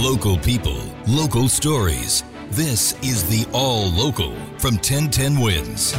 Local people, local stories. This is the All Local from 1010 Wins.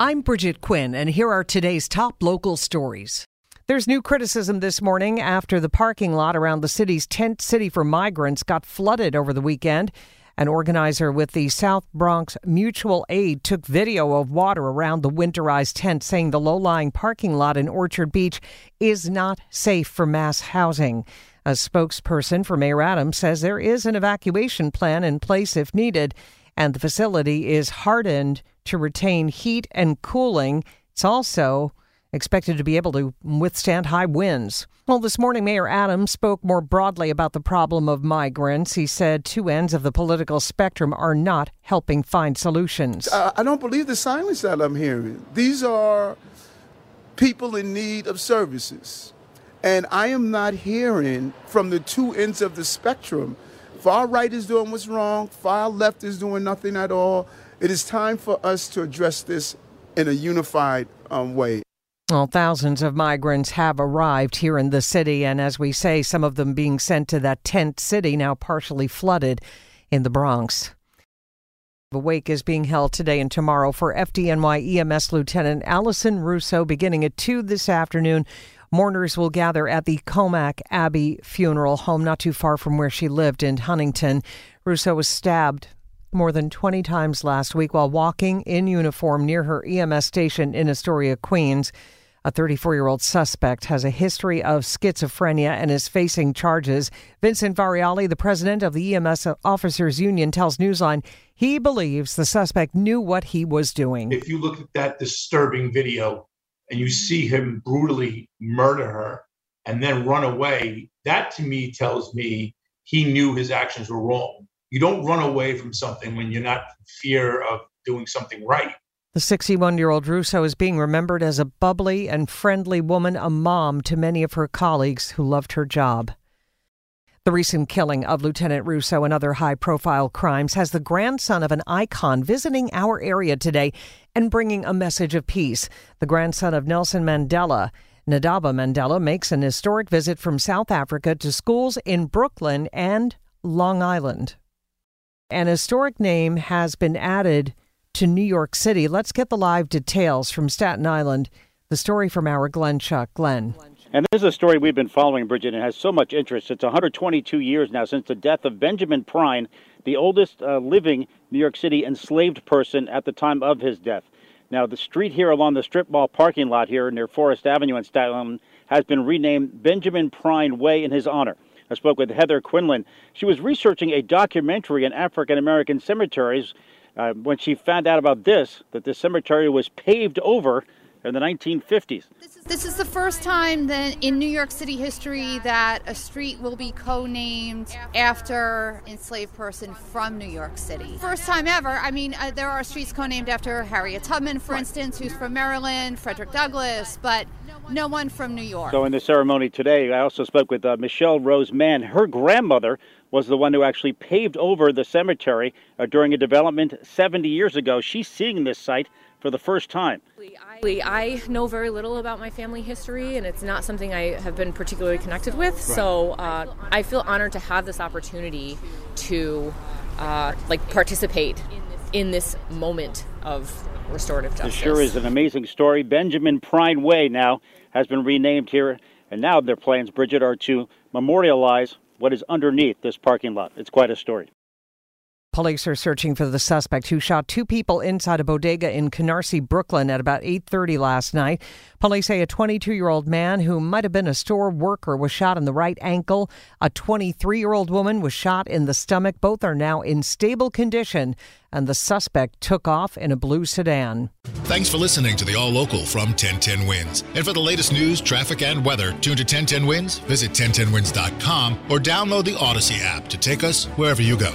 I'm Bridget Quinn, and here are today's top local stories. There's new criticism this morning after the parking lot around the city's tent city for migrants got flooded over the weekend. An organizer with the South Bronx Mutual Aid took video of water around the winterized tent, saying the low lying parking lot in Orchard Beach is not safe for mass housing. A spokesperson for Mayor Adams says there is an evacuation plan in place if needed, and the facility is hardened to retain heat and cooling. It's also expected to be able to withstand high winds. Well, this morning, Mayor Adams spoke more broadly about the problem of migrants. He said two ends of the political spectrum are not helping find solutions. I don't believe the silence that I'm hearing. These are people in need of services. And I am not hearing from the two ends of the spectrum. Far right is doing what's wrong, far left is doing nothing at all. It is time for us to address this in a unified um, way. Well, thousands of migrants have arrived here in the city, and as we say, some of them being sent to that tent city now partially flooded in the Bronx. The wake is being held today and tomorrow for FDNY EMS Lieutenant Alison Russo beginning at 2 this afternoon. Mourners will gather at the Commack Abbey Funeral Home, not too far from where she lived in Huntington. Russo was stabbed more than 20 times last week while walking in uniform near her EMS station in Astoria, Queens. A 34 year old suspect has a history of schizophrenia and is facing charges. Vincent Variale, the president of the EMS Officers Union, tells Newsline he believes the suspect knew what he was doing. If you look at that disturbing video and you see him brutally murder her and then run away, that to me tells me he knew his actions were wrong. You don't run away from something when you're not in fear of doing something right. The 61 year old Russo is being remembered as a bubbly and friendly woman, a mom to many of her colleagues who loved her job. The recent killing of Lieutenant Russo and other high profile crimes has the grandson of an icon visiting our area today and bringing a message of peace. The grandson of Nelson Mandela, Ndaba Mandela, makes an historic visit from South Africa to schools in Brooklyn and Long Island. An historic name has been added to New York City. Let's get the live details from Staten Island. The story from our Glenn Schuck. Glenn. And this is a story we've been following, Bridget, and has so much interest. It's 122 years now since the death of Benjamin Prine, the oldest uh, living New York City enslaved person at the time of his death. Now, the street here along the strip mall parking lot here near Forest Avenue in Staten Island has been renamed Benjamin Prine Way in his honor. I spoke with Heather Quinlan. She was researching a documentary on African American cemeteries uh, when she found out about this, that the cemetery was paved over in the 1950s. This is, this is the first time that in New York City history that a street will be co-named after an enslaved person from New York City. First time ever. I mean, uh, there are streets co-named after Harriet Tubman, for instance, who's from Maryland, Frederick Douglass, but no one from New York. So in the ceremony today, I also spoke with uh, Michelle Rose Mann. Her grandmother was the one who actually paved over the cemetery uh, during a development 70 years ago. She's seeing this site for the first time. I know very little about my family history, and it's not something I have been particularly connected with. Right. So uh, I feel honored to have this opportunity to uh, like participate in this moment of restorative justice. This sure is an amazing story. Benjamin Prine Way now has been renamed here, and now their plans, Bridget, are to memorialize what is underneath this parking lot. It's quite a story. Police are searching for the suspect who shot two people inside a bodega in Canarsie, Brooklyn at about 8:30 last night. Police say a 22-year-old man who might have been a store worker was shot in the right ankle. A 23-year-old woman was shot in the stomach. Both are now in stable condition and the suspect took off in a blue sedan. Thanks for listening to the All Local from 1010 Wins. And for the latest news, traffic, and weather, tune to 1010 Wins, visit 1010wins.com, or download the Audacy app to take us wherever you go.